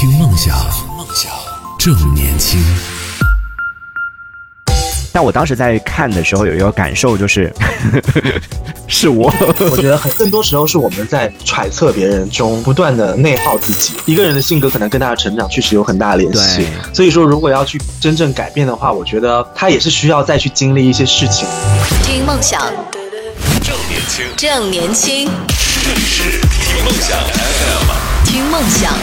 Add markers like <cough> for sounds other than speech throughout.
听梦想，梦想正年轻。但我当时在看的时候，有一个感受就是，<laughs> 是我。我觉得很更多时候是我们在揣测别人中不断的内耗自己。一个人的性格可能跟他的成长确实有很大的联系对，所以说如果要去真正改变的话，我觉得他也是需要再去经历一些事情。听梦想，正年轻，正年轻，这里是听梦想 FM，听梦想。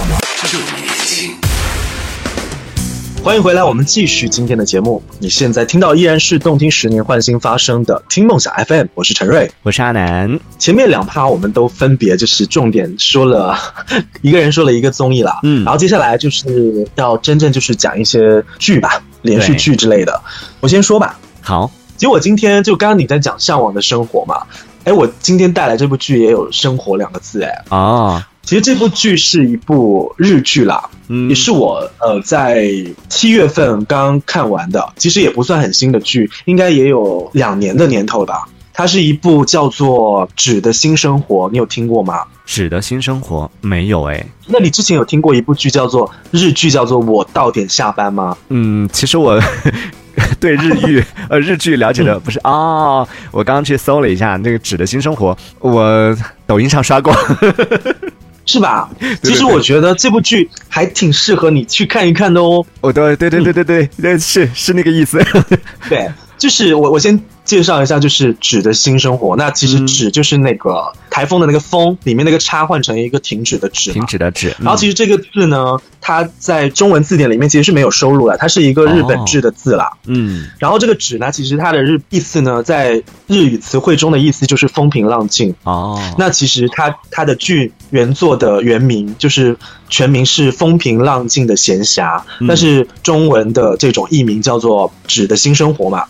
欢迎回来，我们继续今天的节目。你现在听到依然是动听十年换新发生的听梦想 FM，我是陈瑞。我是阿南，前面两趴我们都分别就是重点说了，<laughs> 一个人说了一个综艺啦，嗯。然后接下来就是要真正就是讲一些剧吧，连续剧之类的。我先说吧，好，其实我今天就刚刚你在讲向往的生活嘛，哎，我今天带来这部剧也有“生活”两个字，哎，哦，其实这部剧是一部日剧啦，嗯也是我呃在七月份刚看完的，其实也不算很新的剧，应该也有两年的年头吧。它是一部叫做《纸的新生活》，你有听过吗？纸的新生活没有哎，那你之前有听过一部剧叫做日剧叫做《我到点下班》吗？嗯，其实我 <laughs> 对日剧 <laughs> 呃日剧了解的不是哦，我刚刚去搜了一下那个纸的新生活，我抖音上刷过，是吧？<laughs> 其实我觉得这部剧还挺适合你去看一看的哦。哦对对对对对对对是是那个意思，对，就是我我先介绍一下，就是纸的新生活。那其实嗯纸就是那个台风的那个风里面那个叉换成一个停止的止停。止的止，然后其实这个字呢，它在中文字典里面其实是没有收录的，它是一个日本制的字啦。嗯然后这个纸呢，其实它的日意思呢，在日语词汇中的意思就是风平浪静。哦，那其实它它的剧原作的原名就是全名是《风平浪静的闲暇》，嗯但是中文的这种译名叫做《纸的新生活》嘛。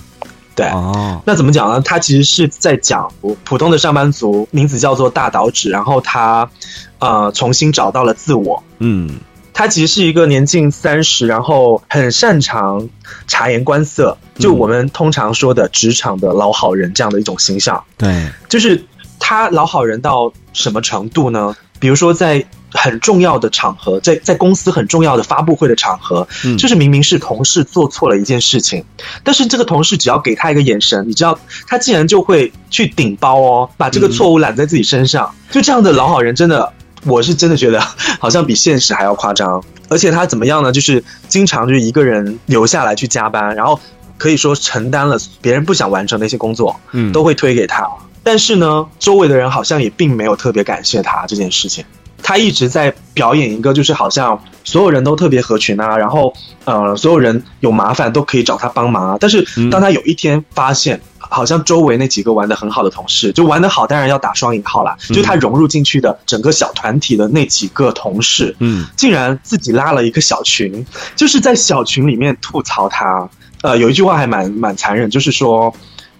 对，哦，那怎么讲呢？他其实是在讲普普通的上班族，名字叫做大岛指，然后他呃重新找到了自我。嗯他其实是一个年近三十，然后很擅长察言观色，就我们通常说的职场的老好人这样的一种形象。对，就是他老好人到什么程度呢？比如说在很重要的场合，在在公司很重要的发布会的场合，嗯就是明明是同事做错了一件事情，但是这个同事只要给他一个眼神，你知道他竟然就会去顶包哦，把这个错误揽在自己身上。就这样的老好人，真的，我是真的觉得 <laughs> 好像比现实还要夸张。而且他怎么样呢？就是经常就是一个人留下来去加班，然后可以说承担了别人不想完成的一些工作。嗯都会推给他。但是呢，周围的人好像也并没有特别感谢他这件事情。他一直在表演一个，就是好像所有人都特别合群啊，然后呃，所有人有麻烦都可以找他帮忙啊。但是嗯当他有一天发现，好像周围那几个玩的很好的同事，就玩的好，当然要打双引号啦，就是他融入进去的整个小团体的那几个同事，嗯竟然自己拉了一个小群，就是在小群里面吐槽他。呃，有一句话还蛮蛮残忍，就是说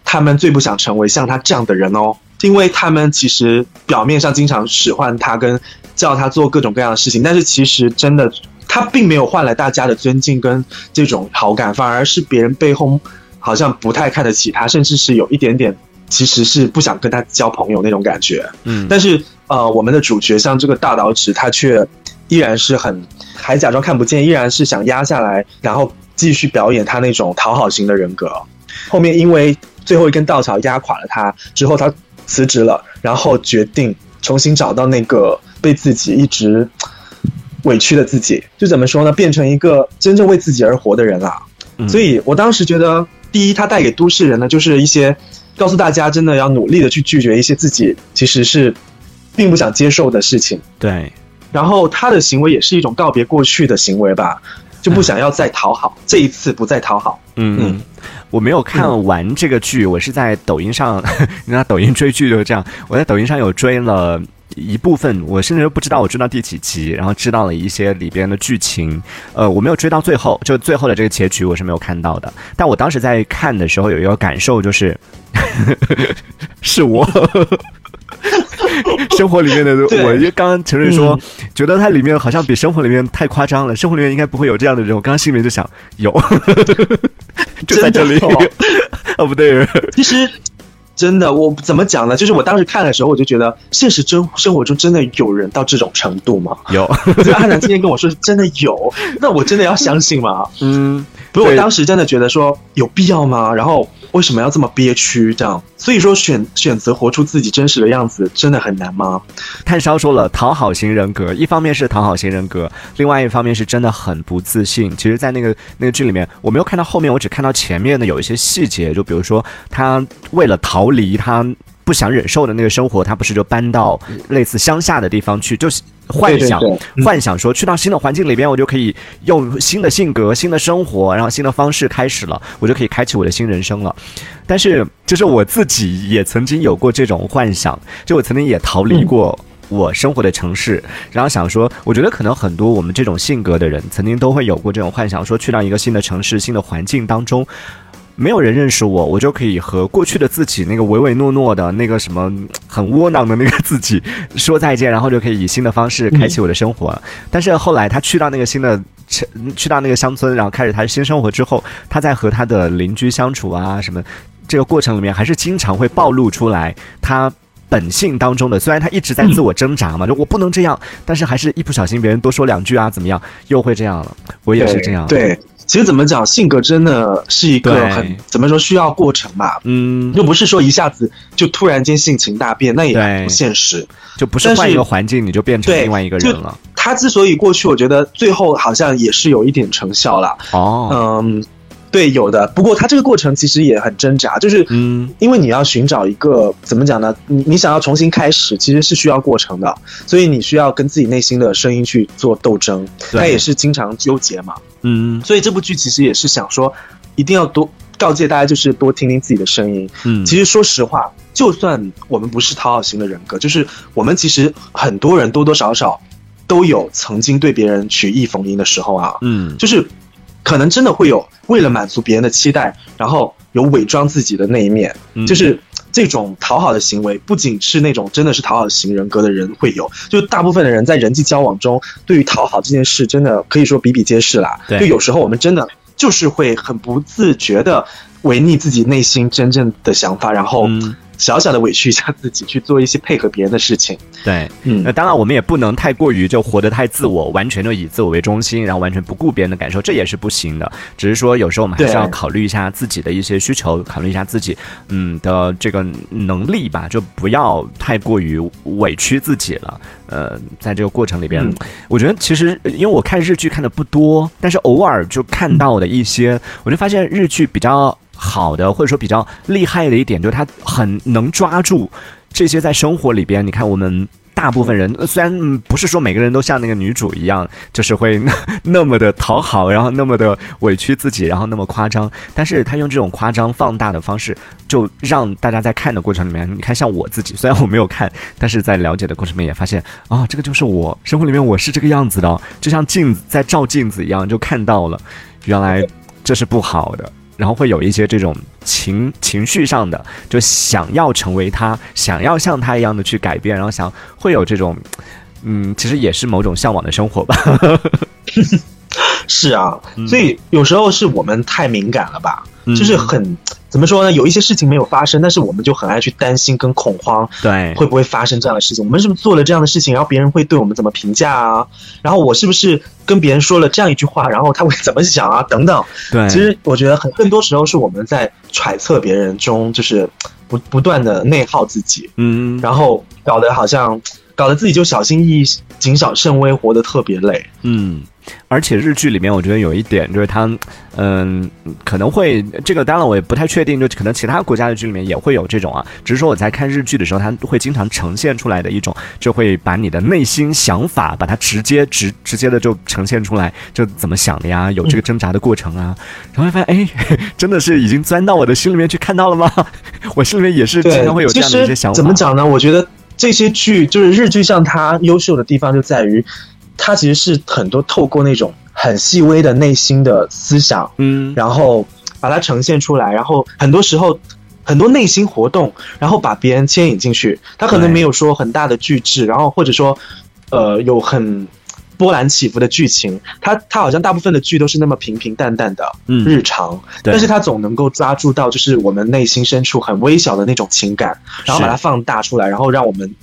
他们最不想成为像他这样的人哦，因为他们其实表面上经常使唤他，跟叫他做各种各样的事情，但是其实真的他并没有换来大家的尊敬跟这种好感，反而是别人背后好像不太看得起他，甚至是有一点点其实是不想跟他交朋友那种感觉。嗯，但是呃，我们的主角像这个大岛直，他却依然是很还假装看不见，依然是想压下来，然后继续表演他那种讨好型的人格。后面因为最后一根稻草压垮了他之后，他辞职了，然后决定重新找到那个被自己一直委屈的自己，就怎么说呢，变成一个真正为自己而活的人啦。嗯所以我当时觉得，第一，他带给都市人呢，就是一些告诉大家，真的要努力的去拒绝一些自己其实是并不想接受的事情。对，然后他的行为也是一种告别过去的行为吧，就不想要再讨好，这一次不再讨好。嗯，我没有看完这个剧，我是在抖音上，你知道抖音追剧就是这样，我在抖音上有追了。一部分我甚至都不知道我追到第几集，然后知道了一些里边的剧情，呃，我没有追到最后，就最后的这个结局我是没有看到的。但我当时在看的时候有一个感受就是，<laughs> 是我 <laughs> <laughs> 生活里面的我，就刚刚陈瑞说、觉得它里面好像比生活里面太夸张了，生活里面应该不会有这样的人，我刚刚心里面就想有，<laughs> 就在这里。真 <laughs> 的哦，哦不对，其实真的，我怎么讲呢？就是我当时看的时候，我就觉得现实真生活中真的有人到这种程度吗？有，就阿南今天跟我说真的有，那我真的要相信吗？嗯，不是，我当时真的觉得说有必要吗？然后为什么要这么憋屈？这样，所以说选选择活出自己真实的样子，真的很难吗？炭烧说了，讨好型人格，一方面是讨好型人格，另外一方面是真的很不自信。其实，在那个那个剧里面，我没有看到后面，我只看到前面的有一些细节，就比如说他为了逃离他不想忍受的那个生活，他不是就搬到类似乡下的地方去，就是幻想对对对嗯幻想说去到新的环境里边，我就可以用新的性格、新的生活，然后新的方式开始了，我就可以开启我的新人生了。但是，就是我自己也曾经有过这种幻想，就我曾经也逃离过我生活的城市，然后想说，我觉得可能很多我们这种性格的人，曾经都会有过这种幻想，说去到一个新的城市、新的环境当中。没有人认识我，我就可以和过去的自己那个唯唯诺诺的那个什么很窝囊的那个自己 <laughs> 说再见，然后就可以以新的方式开启我的生活。但是后来他去到那个新的，去到那个乡村，然后开始他的新生活之后，他在和他的邻居相处啊什么，这个过程里面还是经常会暴露出来他。本性当中的，虽然他一直在自我挣扎嘛，就我不能这样，但是还是一不小心别人多说两句啊，怎么样，又会这样了。我也是这样。，对，其实怎么讲，性格真的是一个很怎么说需要过程吧。嗯，又不是说一下子就突然间性情大变，那也不现实。就不是换一个环境你就变成另外一个人了。他之所以过去，我觉得最后好像也是有一点成效了。哦，嗯，对，有的。不过他这个过程其实也很挣扎，就是嗯，因为你要寻找一个怎么讲呢？你你想要重新开始，其实是需要过程的，所以你需要跟自己内心的声音去做斗争。对他也是经常纠结嘛，嗯所以这部剧其实也是想说，一定要多告诫大家，就是多听听自己的声音。嗯，其实说实话，就算我们不是讨好型的人格，就是我们其实很多人多多少少都有曾经对别人曲意逢迎的时候啊。嗯，就是可能真的会有为了满足别人的期待，然后有伪装自己的那一面，嗯。就是这种讨好的行为，不仅是那种真的是讨好型人格的人会有，就大部分的人在人际交往中，对于讨好这件事，真的可以说比比皆是啦。对。就有时候我们真的就是会很不自觉的违逆自己内心真正的想法，然后嗯小小的委屈一下自己，去做一些配合别人的事情。对。嗯那当然，我们也不能太过于就活得太自我，完全就以自我为中心，然后完全不顾别人的感受，这也是不行的。只是说，有时候我们还是要考虑一下自己的一些需求，考虑一下自己嗯的这个能力吧，就不要太过于委屈自己了。呃，在这个过程里边，嗯我觉得其实因为我看日剧看的不多，但是偶尔就看到的一些，我就发现日剧比较好的或者说比较厉害的一点，就是他很能抓住这些在生活里边，你看我们。大部分人虽然不是说每个人都像那个女主一样，就是会那 <laughs> 那么的讨好，然后那么的委屈自己，然后那么夸张，但是他用这种夸张放大的方式，就让大家在看的过程里面，你看像我自己，虽然我没有看，但是在了解的过程里面也发现啊，这个就是我生活里面我是这个样子的，就像镜子在照镜子一样，就看到了，原来这是不好的。然后会有一些这种情情绪上的，就想要成为他，想要像他一样的去改变，然后想会有这种，嗯，其实也是某种向往的生活吧。<laughs> <laughs> 是啊，嗯所以有时候是我们太敏感了吧，嗯就是很怎么说呢？有一些事情没有发生，但是我们就很爱去担心跟恐慌，对，会不会发生这样的事情？我们是不是做了这样的事情，然后别人会对我们怎么评价啊？然后我是不是跟别人说了这样一句话，然后他会怎么想啊？等等。对，其实我觉得很更多时候是我们在揣测别人中，就是不不断的内耗自己，嗯，然后搞得好像搞得自己就小心翼翼、谨小慎微，活得特别累。嗯，而且日剧里面，我觉得有一点就是他，嗯，可能会这个，当然我也不太确定，就可能其他国家的剧里面也会有这种啊。只是说我在看日剧的时候，它会经常呈现出来的一种，就会把你的内心想法，把它直接直直接的就呈现出来，就怎么想的呀，有这个挣扎的过程啊，然后会发现，哎，<laughs> 真的是已经钻到我的心里面去看到了吗？<laughs> 我心里面也是经常会有这样的一些想法。怎么？讲呢？我觉得这些剧就是日剧，像它优秀的地方就在于，它其实是很多透过那种很细微的内心的思想，嗯，然后把它呈现出来，然后很多时候。很多内心活动，然后把别人牵引进去。他可能没有说很大的巨制，然后或者说，呃，有很波澜起伏的剧情，他他好像大部分的剧都是那么平平淡淡的嗯。日常，对。但是他总能够抓住到就是我们内心深处很微小的那种情感，然后把它放大出来，然后让我们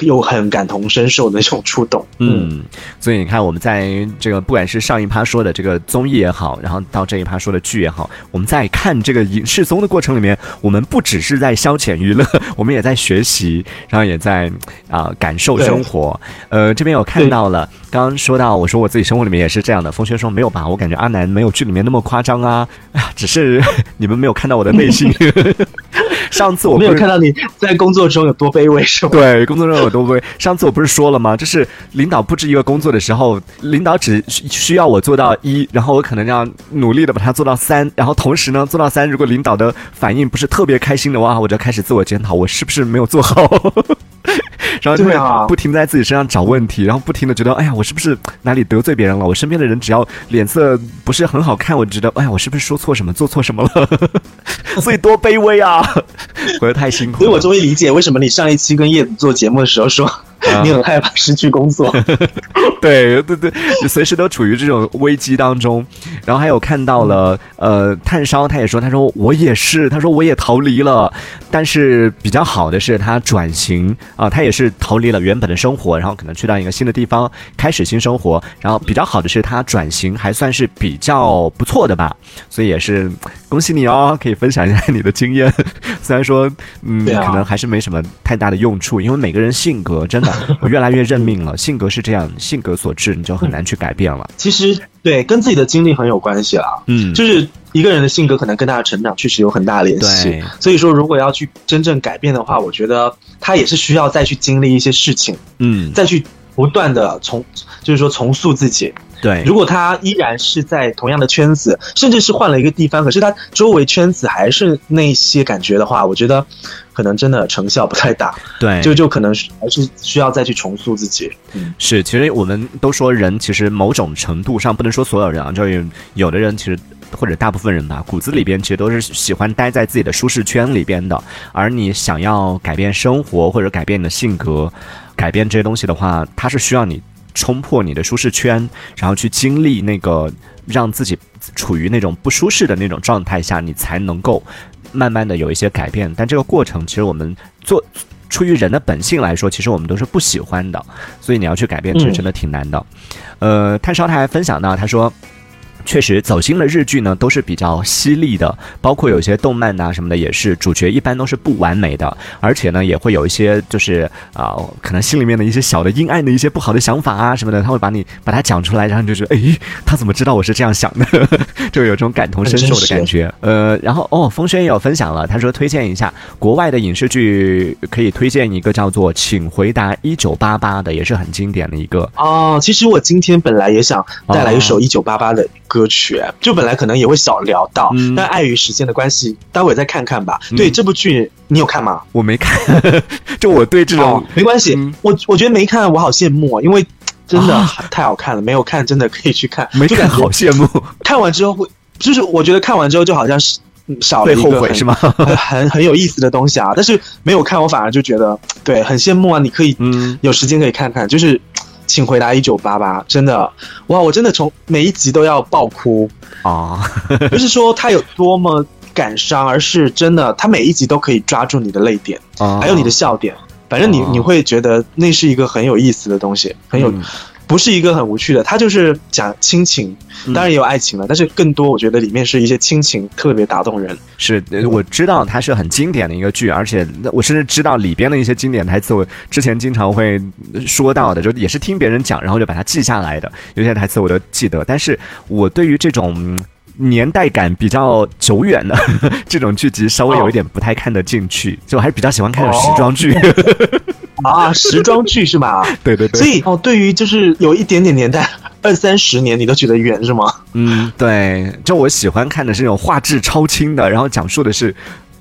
有很感同身受的那种触动。嗯，所以你看，我们在这个不管是上一趴说的这个综艺也好，然后到这一趴说的剧也好，我们在看这个影视综的过程里面，我们不只是在消遣娱乐，<laughs> 我们也在学习，然后也在啊、感受生活。呃，这边有看到了，刚刚说到我说我自己生活里面也是这样的，风轩说没有吧？我感觉阿南没有剧里面那么夸张啊，只是 <laughs> 你们没有看到我的内心。<laughs> <laughs> 上次我我没有看到你在工作中有多卑微，是吗？对，工作中有多卑微。<laughs> 上次我不是说了吗？就是领导布置一个工作的时候，领导只需需要我做到一，然后我可能要努力的把它做到三，然后同时呢做到三，如果领导的反应不是特别开心的话，我就开始自我检讨，我是不是没有做好。<laughs> 然后就会不停地在自己身上找问题，然后不停的觉得，哎呀，我是不是哪里得罪别人了？我身边的人只要脸色不是很好看，我就觉得，哎呀，我是不是说错什么，做错什么了？所以多卑微啊！<laughs> 活得太辛苦了。所以我终于理解为什么你上一期跟叶子做节目的时候说、啊你很害怕失去工作。<laughs> 对对对，随时都处于这种危机当中。然后还有看到了，呃，炭烧他也说，他说我也是，他说我也逃离了，但是比较好的是他转型啊、他也是逃离了原本的生活，然后可能去到一个新的地方开始新生活。然后比较好的是他转型还算是比较不错的吧，所以也是恭喜你哦，可以分享一下你的经验。<laughs> 虽然说，嗯，啊可能还是没什么太大的用处，因为每个人性格真的我 <laughs> 越来越认命了，性格是这样，性格所致，你就很难去改变了。其实对跟自己的经历很有关系啦。嗯就是一个人的性格可能跟他的成长确实有很大的联系对。所以说，如果要去真正改变的话，我觉得他也是需要再去经历一些事情，嗯，再去不断的重，就是说重塑自己。对，如果他依然是在同样的圈子，甚至是换了一个地方，可是他周围圈子还是那些感觉的话，我觉得可能真的成效不太大，对，就就可能是还是需要再去重塑自己。嗯，是，其实我们都说人其实某种程度上不能说所有人啊，就是有的人其实或者大部分人吧，骨子里边其实都是喜欢待在自己的舒适圈里边的。而你想要改变生活或者改变你的性格，改变这些东西的话，它是需要你冲破你的舒适圈，然后去经历那个让自己处于那种不舒适的那种状态下，你才能够慢慢的有一些改变。但这个过程，其实我们做。出于人的本性来说，其实我们都是不喜欢的，所以你要去改变，这真的挺难的。呃，炭烧他还分享到，他说。确实，走心的日剧呢都是比较犀利的，包括有些动漫呐、什么的也是，主角一般都是不完美的，而且呢也会有一些就是啊、可能心里面的一些小的阴暗的一些不好的想法啊什么的，他会把你把它讲出来，然后你就觉得，哎，他怎么知道我是这样想的？<laughs> 就有这种感同身受的感觉。呃，然后哦，风轩也有分享了，他说推荐一下国外的影视剧，可以推荐一个叫做《请回答一九八八》的，也是很经典的一个。哦，其实我今天本来也想带来一首一九八八的歌曲，就本来可能也会小聊到，嗯但碍于时间的关系，待会再看看吧。嗯对这部剧，你有看吗？我没看，<laughs> 就我对这种哦，没关系，嗯我我觉得没看，我好羡慕啊，因为真的啊太好看了，没有看真的可以去看，<laughs> 没看，好羡慕，看完之后会，就是我觉得看完之后就好像是嗯少了一个很后悔是吗？很很很有意思的东西啊，但是没有看，我反而就觉得对很羡慕啊！你可以嗯有时间可以看看，就是请回答一九八八，真的。哇，我真的从每一集都要爆哭，啊，不是说他有多么感伤，而是真的，他每一集都可以抓住你的泪点，啊。还有你的笑点，反正你哦你会觉得那是一个很有意思的东西，很有。嗯不是一个很无趣的，它就是讲亲情，嗯当然也有爱情了，但是更多我觉得里面是一些亲情特别打动人。是呃我知道它是很经典的一个剧，而且我甚至知道里边的一些经典台词，我之前经常会说到的，就也是听别人讲，然后就把它记下来的，有些台词我都记得。但是我对于这种嗯年代感比较久远的 <laughs> 这种剧集，稍微有一点不太看得进去，就我还是比较喜欢看时装剧。<laughs> 啊，时装剧是吧？对对对，所以哦，对于就是有一点点年代，二三十年你都觉得远是吗？嗯，对，就我喜欢看的是那种画质超清的，然后讲述的是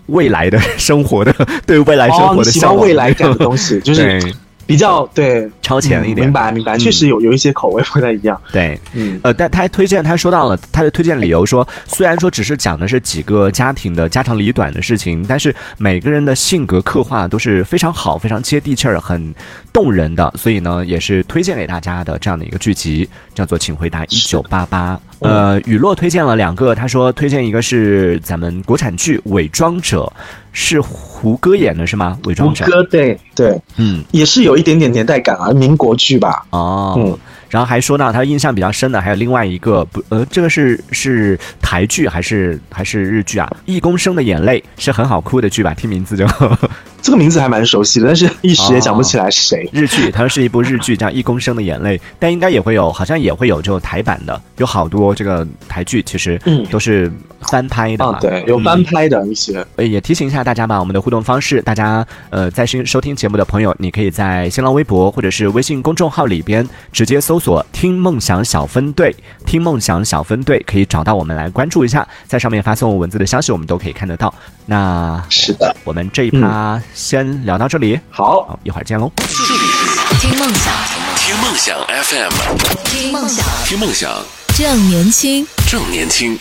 未来的生活的，<laughs> 对未来生哦，活的向往欢未来感的东西，就是对比较对超前一点嗯明白明白，嗯确实有有一些口味不太一样。对。嗯，呃，但他还推荐，他说到了他的推荐理由说，虽然说只是讲的是几个家庭的家长里短的事情，但是每个人的性格刻画都是非常好、非常接地气儿、很动人的，所以呢，也是推荐给大家的这样的一个剧集，叫做《请回答一九八八》。呃，雨落推荐了两个，他说推荐一个是咱们国产剧《伪装者》，是胡歌演的是吗？伪装者，歌对对，嗯，也是有一点点年代感啊，民国剧吧。哦，嗯然后还说到他印象比较深的，还有另外一个不呃，这个是是台剧还是还是日剧啊？《一公升的眼泪》是很好哭的剧吧？听名字就这个名字还蛮熟悉的，但是一时也想不起来是谁。日剧，它是一部日剧，叫《一公升的眼泪》，但应该也会有，好像也会有就台版的，有好多这个台剧其实嗯都是翻拍的对，有翻拍的一些。呃，也提醒一下大家吧，我们的互动方式，大家呃在收收听节目的朋友，你可以在新浪微博或者是微信公众号里边直接搜索“听梦想小分队”，听梦想小分队可以找到我们来关注一下，在上面发送文字的消息，我们都可以看得到。那是的，我们这一趴先聊到这里，好，好，一会儿见喽。听梦想，听梦想 FM，听梦想，听梦想正年轻。正年轻。